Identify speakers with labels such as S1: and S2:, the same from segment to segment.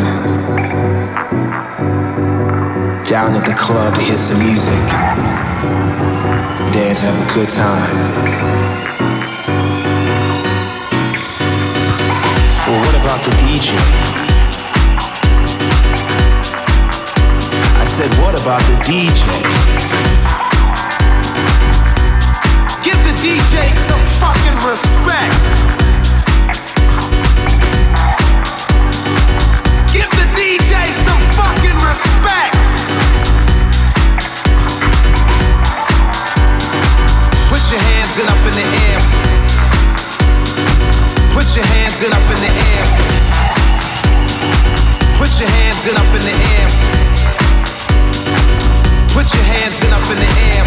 S1: out tonight. Down at the club to hear some music. Dance, and have a good time. Well, what about the DJ? I said, what about the DJ? Give the DJ some fucking respect. Put your hands in the air. Put your hands it up in the air. Put your hands it up in the air. Put your hands it up in the air.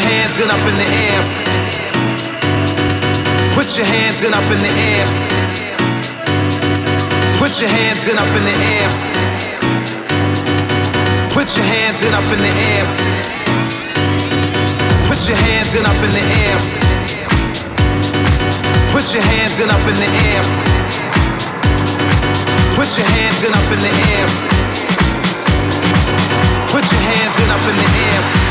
S2: Hands and up in the air. Put your hands in the air. Put your hands and up in the air. Put your hands and up in the air. Put your hands in up in the
S3: air. Put your hands and up in the
S4: air. Put your hands in up in the air. Put your hands in up in the air.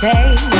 S4: Say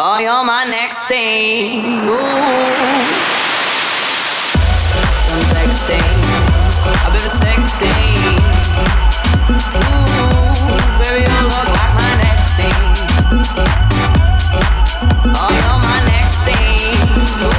S4: Oh, you're my next thing. Ooh. I'm flexing. I've been sexting. Ooh, baby, you look like my next thing. Oh, you're my next thing. Ooh.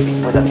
S3: 50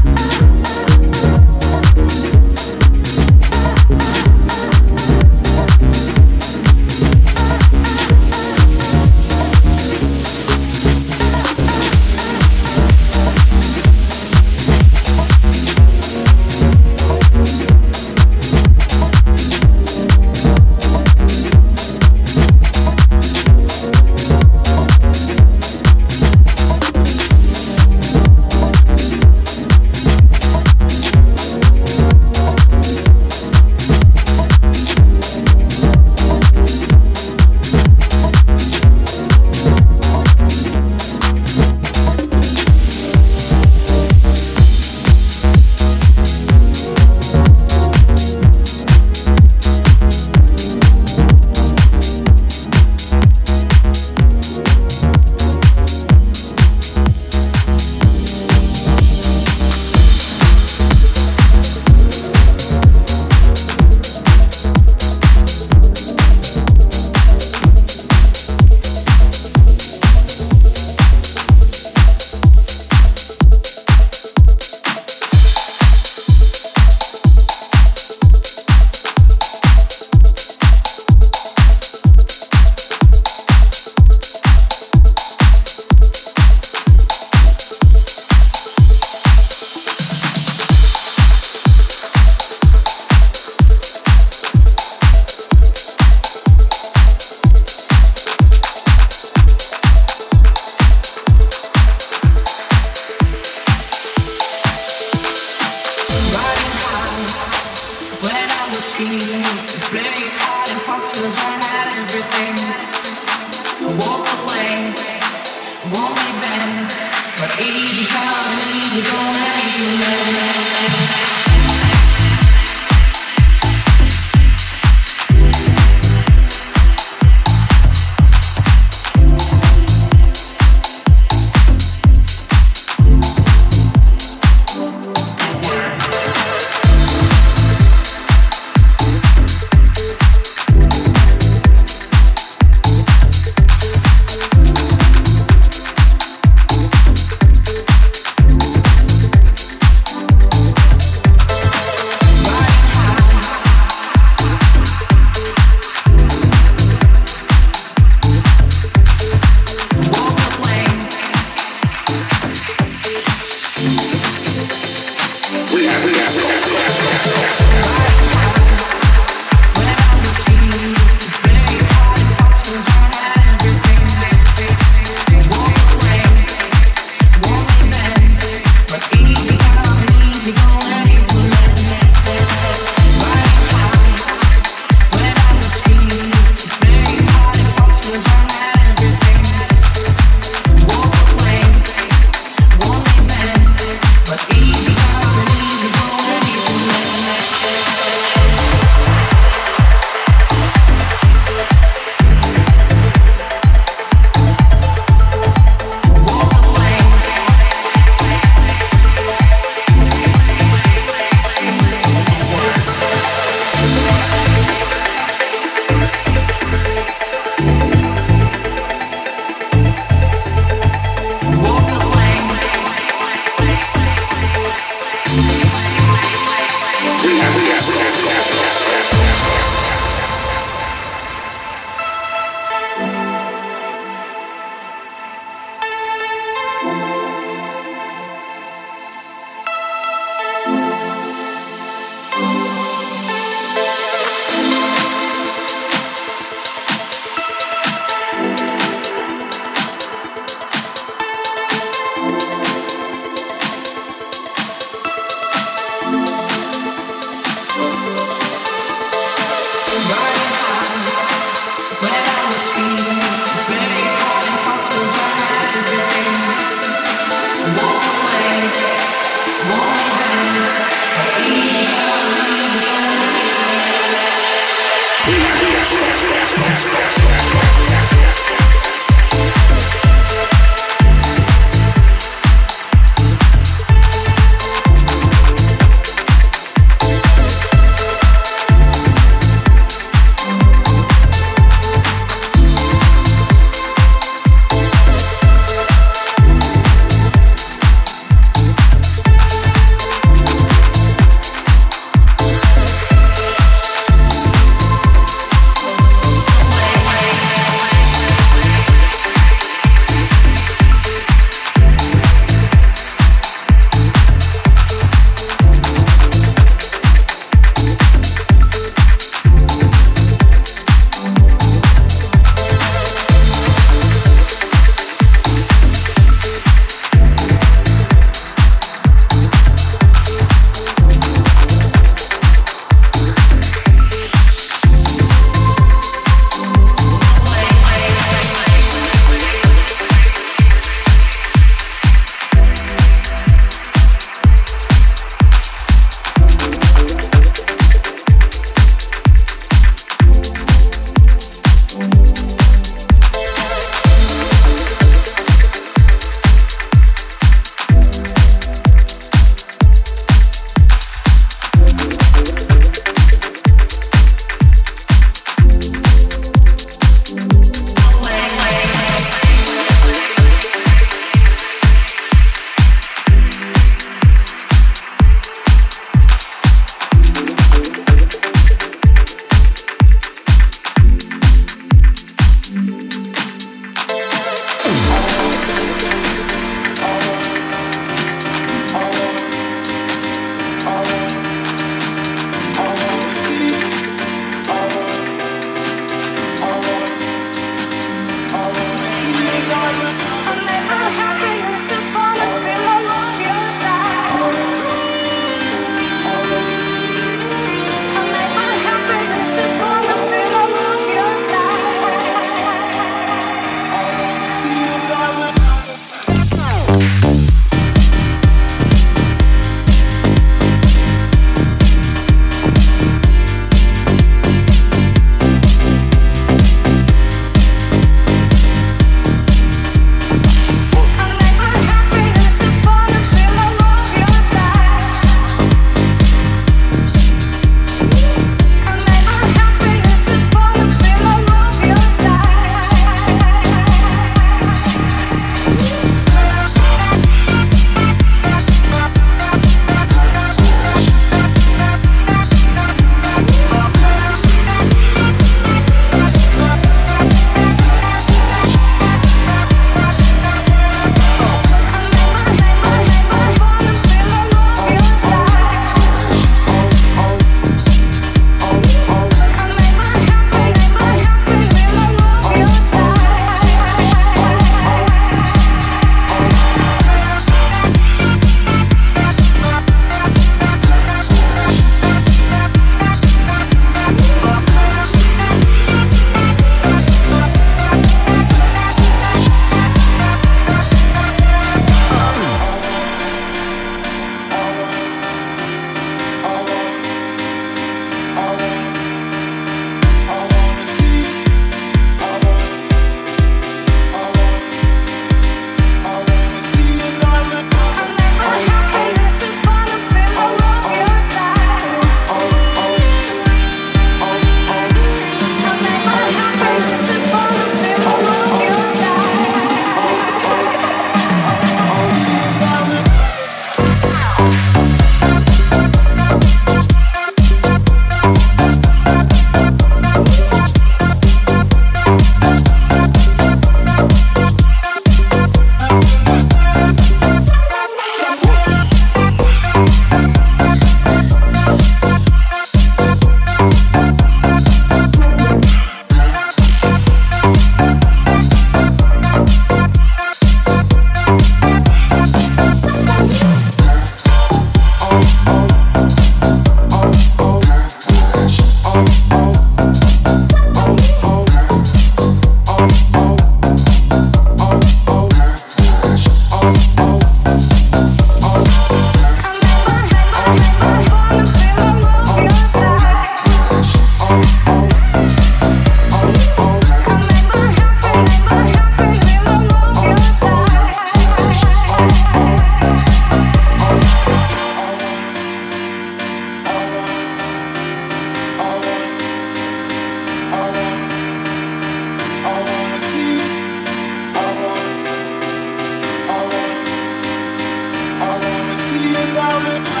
S3: thousand.